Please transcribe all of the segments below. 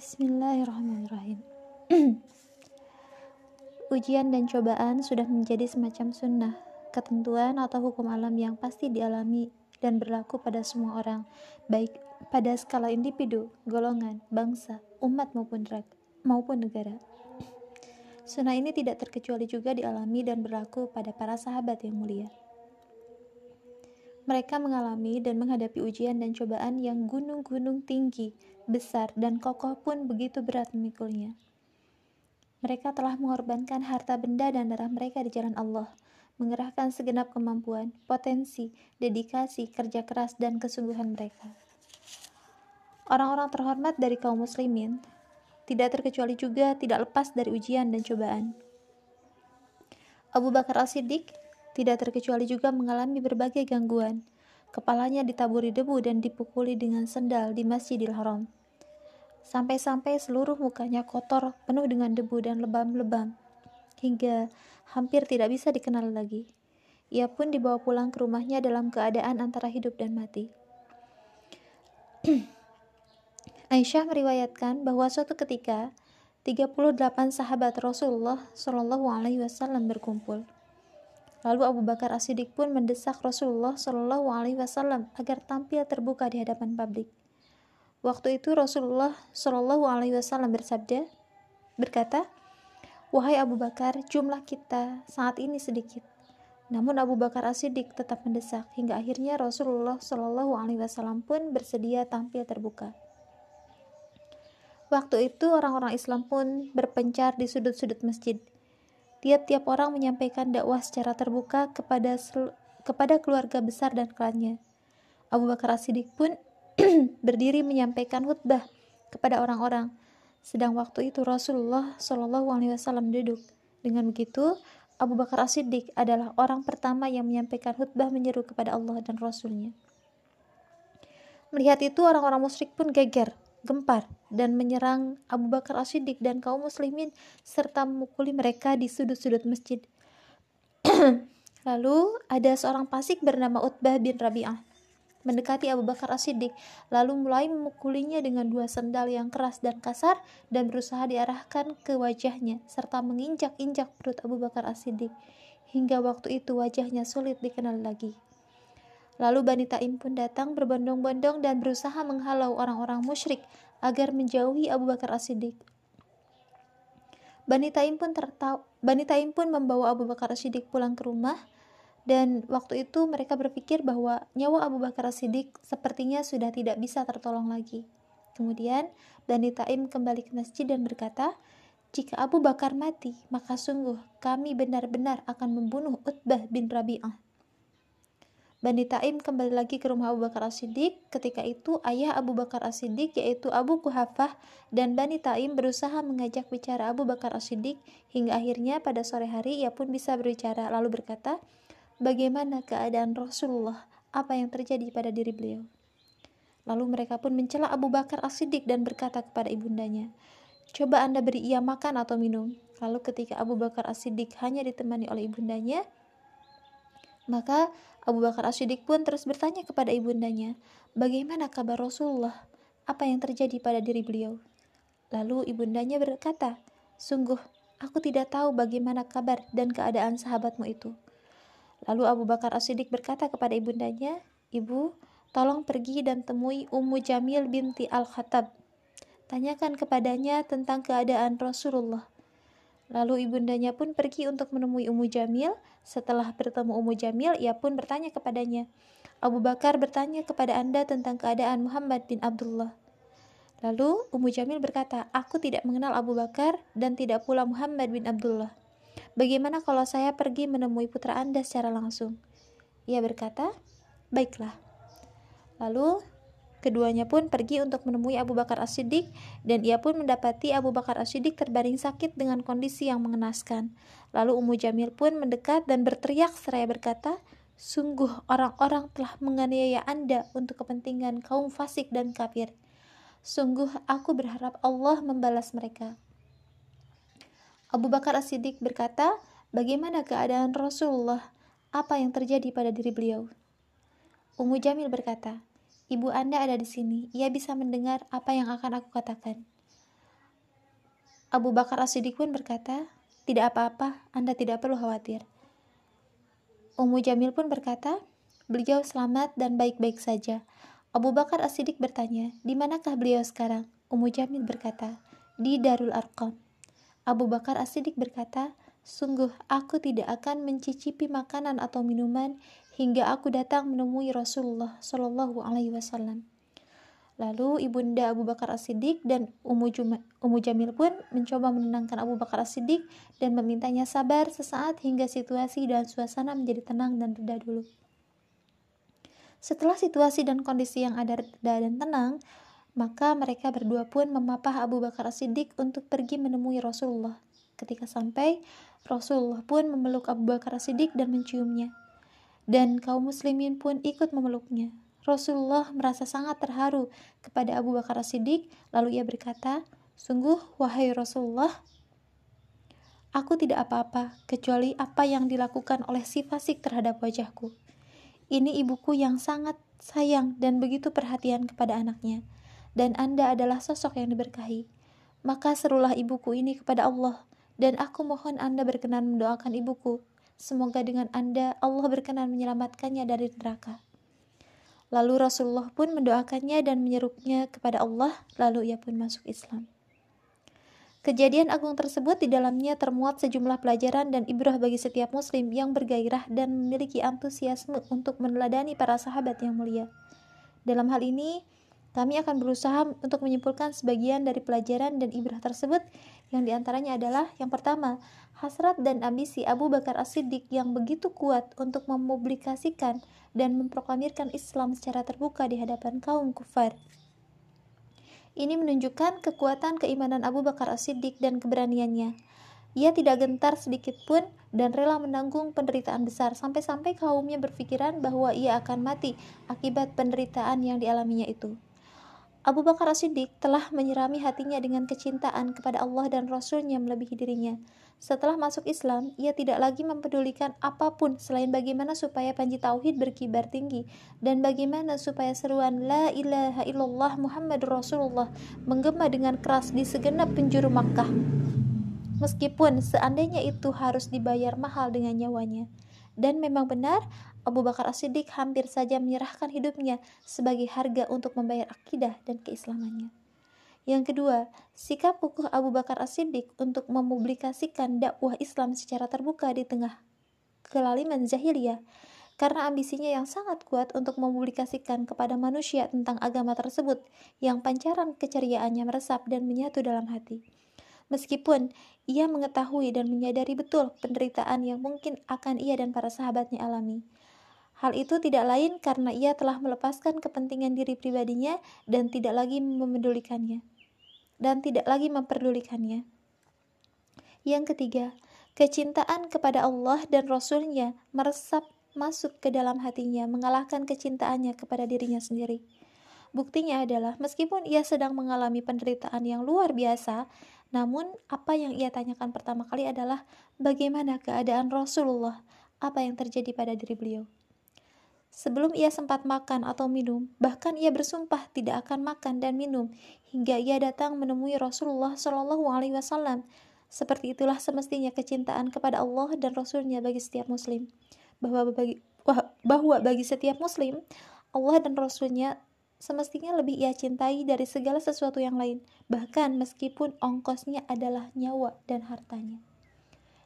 Bismillahirrahmanirrahim. Ujian dan cobaan sudah menjadi semacam sunnah, ketentuan atau hukum alam yang pasti dialami dan berlaku pada semua orang, baik pada skala individu, golongan, bangsa, umat maupun maupun negara. Sunnah ini tidak terkecuali juga dialami dan berlaku pada para sahabat yang mulia. Mereka mengalami dan menghadapi ujian dan cobaan yang gunung-gunung tinggi, besar, dan kokoh pun begitu berat memikulnya. Mereka telah mengorbankan harta benda dan darah mereka di jalan Allah, mengerahkan segenap kemampuan, potensi, dedikasi, kerja keras, dan kesungguhan mereka. Orang-orang terhormat dari kaum muslimin tidak terkecuali juga tidak lepas dari ujian dan cobaan. Abu Bakar As-Siddiq tidak terkecuali juga mengalami berbagai gangguan. Kepalanya ditaburi debu dan dipukuli dengan sendal di Masjidil Haram. Sampai-sampai seluruh mukanya kotor, penuh dengan debu dan lebam-lebam, hingga hampir tidak bisa dikenal lagi. Ia pun dibawa pulang ke rumahnya dalam keadaan antara hidup dan mati. Aisyah meriwayatkan bahwa suatu ketika 38 sahabat Rasulullah Shallallahu Alaihi Wasallam berkumpul. Lalu Abu Bakar As-Siddiq pun mendesak Rasulullah Shallallahu Alaihi Wasallam agar tampil terbuka di hadapan publik. Waktu itu Rasulullah Shallallahu Alaihi Wasallam bersabda, berkata, Wahai Abu Bakar, jumlah kita saat ini sedikit. Namun Abu Bakar As-Siddiq tetap mendesak hingga akhirnya Rasulullah Shallallahu Alaihi Wasallam pun bersedia tampil terbuka. Waktu itu orang-orang Islam pun berpencar di sudut-sudut masjid tiap-tiap orang menyampaikan dakwah secara terbuka kepada kepada keluarga besar dan klannya. Abu Bakar As-Siddiq pun berdiri menyampaikan khutbah kepada orang-orang. Sedang waktu itu Rasulullah Shallallahu Alaihi Wasallam duduk. Dengan begitu, Abu Bakar As-Siddiq adalah orang pertama yang menyampaikan khutbah menyeru kepada Allah dan Rasulnya. Melihat itu, orang-orang musyrik pun geger gempar dan menyerang Abu Bakar As-Siddiq dan kaum muslimin serta memukuli mereka di sudut-sudut masjid. Lalu ada seorang pasik bernama Utbah bin Rabi'ah mendekati Abu Bakar As-Siddiq lalu mulai memukulinya dengan dua sendal yang keras dan kasar dan berusaha diarahkan ke wajahnya serta menginjak-injak perut Abu Bakar As-Siddiq hingga waktu itu wajahnya sulit dikenal lagi. Lalu Bani Taim pun datang berbondong-bondong dan berusaha menghalau orang-orang musyrik agar menjauhi Abu Bakar As-Siddiq. Bani Taim pun Bani Taim pun membawa Abu Bakar As-Siddiq pulang ke rumah dan waktu itu mereka berpikir bahwa nyawa Abu Bakar As-Siddiq sepertinya sudah tidak bisa tertolong lagi. Kemudian Bani Taim kembali ke masjid dan berkata, jika Abu Bakar mati, maka sungguh kami benar-benar akan membunuh Utbah bin Rabi'ah. Bani Taim kembali lagi ke rumah Abu Bakar As-Siddiq. Ketika itu ayah Abu Bakar As-Siddiq yaitu Abu Kuhafah dan Bani Taim berusaha mengajak bicara Abu Bakar As-Siddiq hingga akhirnya pada sore hari ia pun bisa berbicara lalu berkata, "Bagaimana keadaan Rasulullah? Apa yang terjadi pada diri beliau?" Lalu mereka pun mencela Abu Bakar As-Siddiq dan berkata kepada ibundanya, "Coba Anda beri ia makan atau minum." Lalu ketika Abu Bakar As-Siddiq hanya ditemani oleh ibundanya, maka Abu Bakar As-Siddiq pun terus bertanya kepada ibundanya, bagaimana kabar Rasulullah? Apa yang terjadi pada diri beliau? Lalu ibundanya berkata, sungguh aku tidak tahu bagaimana kabar dan keadaan sahabatmu itu. Lalu Abu Bakar As-Siddiq berkata kepada ibundanya, Ibu, tolong pergi dan temui Ummu Jamil binti Al-Khattab. Tanyakan kepadanya tentang keadaan Rasulullah. Lalu ibundanya pun pergi untuk menemui Ummu Jamil. Setelah bertemu Ummu Jamil, ia pun bertanya kepadanya, Abu Bakar bertanya kepada Anda tentang keadaan Muhammad bin Abdullah. Lalu Ummu Jamil berkata, aku tidak mengenal Abu Bakar dan tidak pula Muhammad bin Abdullah. Bagaimana kalau saya pergi menemui putra Anda secara langsung? Ia berkata, baiklah. Lalu Keduanya pun pergi untuk menemui Abu Bakar As-Siddiq dan ia pun mendapati Abu Bakar As-Siddiq terbaring sakit dengan kondisi yang mengenaskan. Lalu Ummu Jamil pun mendekat dan berteriak seraya berkata, Sungguh orang-orang telah menganiaya Anda untuk kepentingan kaum fasik dan kafir. Sungguh aku berharap Allah membalas mereka. Abu Bakar As-Siddiq berkata, Bagaimana keadaan Rasulullah? Apa yang terjadi pada diri beliau? Ummu Jamil berkata, Ibu Anda ada di sini. Ia bisa mendengar apa yang akan aku katakan. Abu Bakar As-Siddiq pun berkata, "Tidak apa-apa, Anda tidak perlu khawatir." Ummu Jamil pun berkata, "Beliau selamat dan baik-baik saja." Abu Bakar As-Siddiq bertanya, "Di manakah beliau sekarang?" Ummu Jamil berkata, "Di Darul Arqam." Abu Bakar As-Siddiq berkata, "Sungguh aku tidak akan mencicipi makanan atau minuman hingga aku datang menemui Rasulullah Shallallahu alaihi wasallam." Lalu ibunda Abu Bakar As-Siddiq dan Ummu, Ummu Jamil pun mencoba menenangkan Abu Bakar As-Siddiq dan memintanya sabar sesaat hingga situasi dan suasana menjadi tenang dan reda dulu. Setelah situasi dan kondisi yang ada reda dan tenang, maka mereka berdua pun memapah Abu Bakar As-Siddiq untuk pergi menemui Rasulullah. Ketika sampai, Rasulullah pun memeluk Abu Bakar As-Siddiq dan menciumnya. Dan kaum muslimin pun ikut memeluknya. Rasulullah merasa sangat terharu kepada Abu Bakar As-Siddiq, lalu ia berkata, "Sungguh, wahai Rasulullah, aku tidak apa-apa kecuali apa yang dilakukan oleh si fasik terhadap wajahku. Ini ibuku yang sangat sayang dan begitu perhatian kepada anaknya, dan Anda adalah sosok yang diberkahi. Maka serulah ibuku ini kepada Allah, dan aku mohon Anda berkenan mendoakan ibuku. Semoga dengan Anda Allah berkenan menyelamatkannya dari neraka." Lalu Rasulullah pun mendoakannya dan menyerupnya kepada Allah, lalu ia pun masuk Islam. Kejadian agung tersebut di dalamnya termuat sejumlah pelajaran dan ibrah bagi setiap muslim yang bergairah dan memiliki antusiasme untuk meneladani para sahabat yang mulia. Dalam hal ini, kami akan berusaha untuk menyimpulkan sebagian dari pelajaran dan ibrah tersebut yang di antaranya adalah yang pertama, hasrat dan ambisi Abu Bakar As-Siddiq yang begitu kuat untuk mempublikasikan dan memproklamirkan Islam secara terbuka di hadapan kaum kufar. Ini menunjukkan kekuatan keimanan Abu Bakar As-Siddiq dan keberaniannya. Ia tidak gentar sedikit pun dan rela menanggung penderitaan besar sampai-sampai kaumnya berpikiran bahwa ia akan mati akibat penderitaan yang dialaminya itu. Abu Bakar As-Siddiq telah menyirami hatinya dengan kecintaan kepada Allah dan Rasulnya melebihi dirinya. Setelah masuk Islam, ia tidak lagi mempedulikan apa pun selain bagaimana supaya panji tauhid berkibar tinggi dan bagaimana supaya seruan La ilaha illallah Muhammad Rasulullah menggema dengan keras di segenap penjuru Makkah. Meskipun seandainya itu harus dibayar mahal dengan nyawanya. Dan memang benar, Abu Bakar As-Siddiq hampir saja menyerahkan hidupnya sebagai harga untuk membayar akidah dan keislamannya. Yang kedua, sikap kukuh Abu Bakar As-Siddiq untuk mempublikasikan dakwah Islam secara terbuka di tengah kelaliman jahiliyah karena ambisinya yang sangat kuat untuk mempublikasikan kepada manusia tentang agama tersebut yang pancaran keceriaannya meresap dan menyatu dalam hati. Meskipun ia mengetahui dan menyadari betul penderitaan yang mungkin akan ia dan para sahabatnya alami. Hal itu tidak lain karena ia telah melepaskan kepentingan diri pribadinya dan tidak lagi memedulikannya. Dan tidak lagi memperdulikannya. Yang ketiga, kecintaan kepada Allah dan Rasulnya meresap masuk ke dalam hatinya, mengalahkan kecintaannya kepada dirinya sendiri. Buktinya adalah meskipun ia sedang mengalami penderitaan yang luar biasa, namun apa yang ia tanyakan pertama kali adalah bagaimana keadaan Rasulullah, apa yang terjadi pada diri beliau. Sebelum ia sempat makan atau minum, bahkan ia bersumpah tidak akan makan dan minum hingga ia datang menemui Rasulullah Shallallahu Alaihi Wasallam. Seperti itulah semestinya kecintaan kepada Allah dan Rasulnya bagi setiap Muslim. Bahwa bagi bahwa bagi setiap Muslim, Allah dan Rasulnya semestinya lebih ia cintai dari segala sesuatu yang lain, bahkan meskipun ongkosnya adalah nyawa dan hartanya.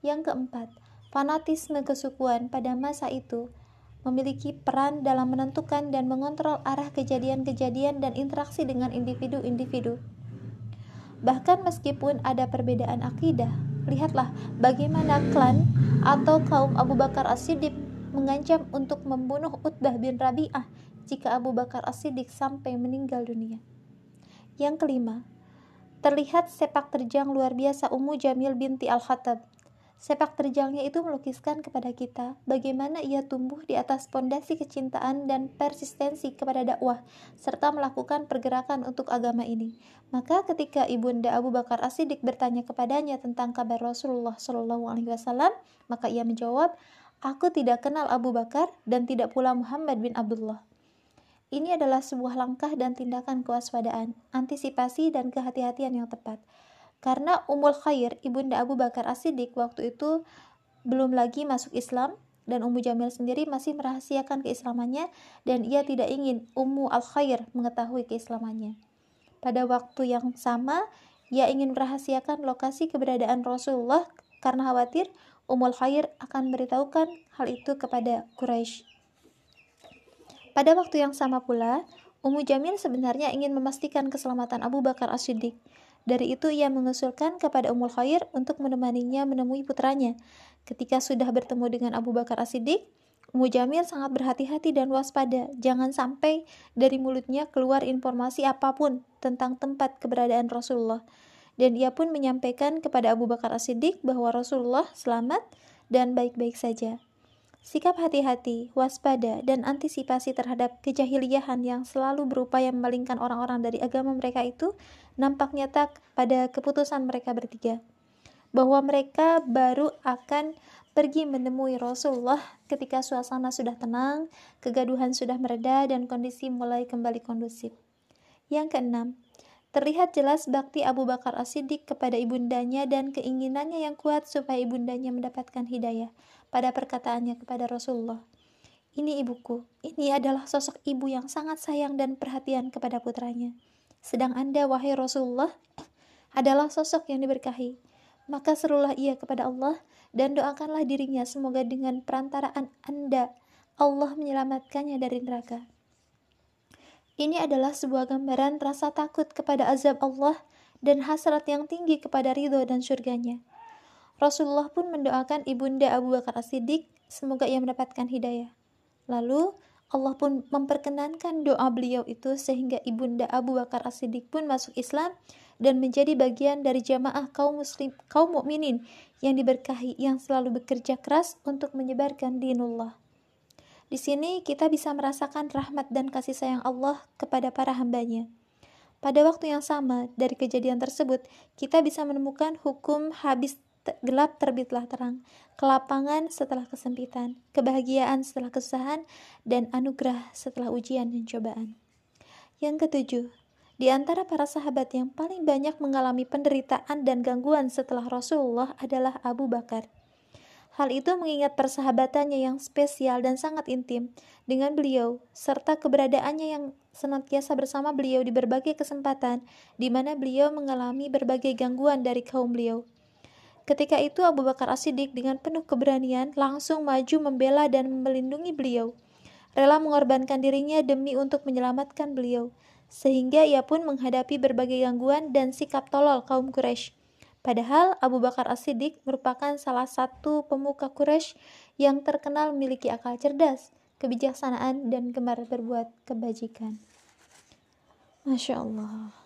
Yang keempat, fanatisme kesukuan pada masa itu memiliki peran dalam menentukan dan mengontrol arah kejadian-kejadian dan interaksi dengan individu-individu. Bahkan meskipun ada perbedaan akidah, lihatlah bagaimana klan atau kaum Abu Bakar As-Siddiq mengancam untuk membunuh Utbah bin Rabi'ah jika Abu Bakar As-Siddiq sampai meninggal dunia. Yang kelima, terlihat sepak terjang luar biasa Ummu Jamil binti Al-Khattab Sepak terjangnya itu melukiskan kepada kita bagaimana ia tumbuh di atas pondasi kecintaan dan persistensi kepada dakwah serta melakukan pergerakan untuk agama ini. Maka ketika ibunda Abu Bakar As-Siddiq bertanya kepadanya tentang kabar Rasulullah Shallallahu alaihi wasallam, maka ia menjawab, "Aku tidak kenal Abu Bakar dan tidak pula Muhammad bin Abdullah." Ini adalah sebuah langkah dan tindakan kewaspadaan, antisipasi dan kehati-hatian yang tepat. Karena Umul Khair, ibunda Abu Bakar As-Siddiq waktu itu belum lagi masuk Islam dan Ummu Jamil sendiri masih merahasiakan keislamannya dan ia tidak ingin Ummu Al-Khair mengetahui keislamannya. Pada waktu yang sama, ia ingin merahasiakan lokasi keberadaan Rasulullah karena khawatir Ummul Khair akan memberitahukan hal itu kepada Quraisy. Pada waktu yang sama pula, Ummu Jamil sebenarnya ingin memastikan keselamatan Abu Bakar As-Siddiq. Dari itu ia mengusulkan kepada Ummul Khair untuk menemaninya menemui putranya. Ketika sudah bertemu dengan Abu Bakar As-Siddiq, Ummu Jamil sangat berhati-hati dan waspada. Jangan sampai dari mulutnya keluar informasi apa pun tentang tempat keberadaan Rasulullah dan ia pun menyampaikan kepada Abu Bakar As-Siddiq bahwa Rasulullah selamat dan baik-baik saja. Sikap hati-hati, waspada, dan antisipasi terhadap kejahiliahan yang selalu berupaya memalingkan orang-orang dari agama mereka itu nampak nyata pada keputusan mereka bertiga. Bahwa mereka baru akan pergi menemui Rasulullah ketika suasana sudah tenang, kegaduhan sudah mereda, dan kondisi mulai kembali kondusif. Yang keenam, Terlihat jelas bakti Abu Bakar As-Siddiq kepada ibundanya dan keinginannya yang kuat supaya ibundanya mendapatkan hidayah pada perkataannya kepada Rasulullah. Ini ibuku, ini adalah sosok ibu yang sangat sayang dan perhatian kepada putranya. Sedang Anda, wahai Rasulullah, adalah sosok yang diberkahi. Maka serulah ia kepada Allah dan doakanlah dirinya semoga dengan perantaraan Anda, Allah menyelamatkannya dari neraka. Ini adalah sebuah gambaran rasa takut kepada azab Allah dan hasrat yang tinggi kepada ridho dan surganya. Rasulullah pun mendoakan ibunda Abu Bakar As-Siddiq semoga ia mendapatkan hidayah. Lalu Allah pun memperkenankan doa beliau itu sehingga ibunda Abu Bakar As-Siddiq pun masuk Islam dan menjadi bagian dari jamaah kaum muslim kaum mukminin yang diberkahi yang selalu bekerja keras untuk menyebarkan dinullah. Di sini kita bisa merasakan rahmat dan kasih sayang Allah kepada para hambanya. Pada waktu yang sama, dari kejadian tersebut, kita bisa menemukan hukum habis gelap terbitlah terang, kelapangan setelah kesempitan, kebahagiaan setelah kesusahan, dan anugerah setelah ujian dan cobaan. Yang ketujuh, di antara para sahabat yang paling banyak mengalami penderitaan dan gangguan setelah Rasulullah adalah Abu Bakar. Hal itu mengingat persahabatannya yang spesial dan sangat intim dengan beliau, serta keberadaannya yang senantiasa bersama beliau di berbagai kesempatan, di mana beliau mengalami berbagai gangguan dari kaum beliau. Ketika itu Abu Bakar As-Siddiq dengan penuh keberanian langsung maju membela dan melindungi beliau, rela mengorbankan dirinya demi untuk menyelamatkan beliau, sehingga ia pun menghadapi berbagai gangguan dan sikap tolol kaum Quraisy. Padahal Abu Bakar As-Siddiq merupakan salah satu pemuka Quraisy yang terkenal memiliki akal cerdas, kebijaksanaan, dan gemar berbuat kebajikan. Masya Allah.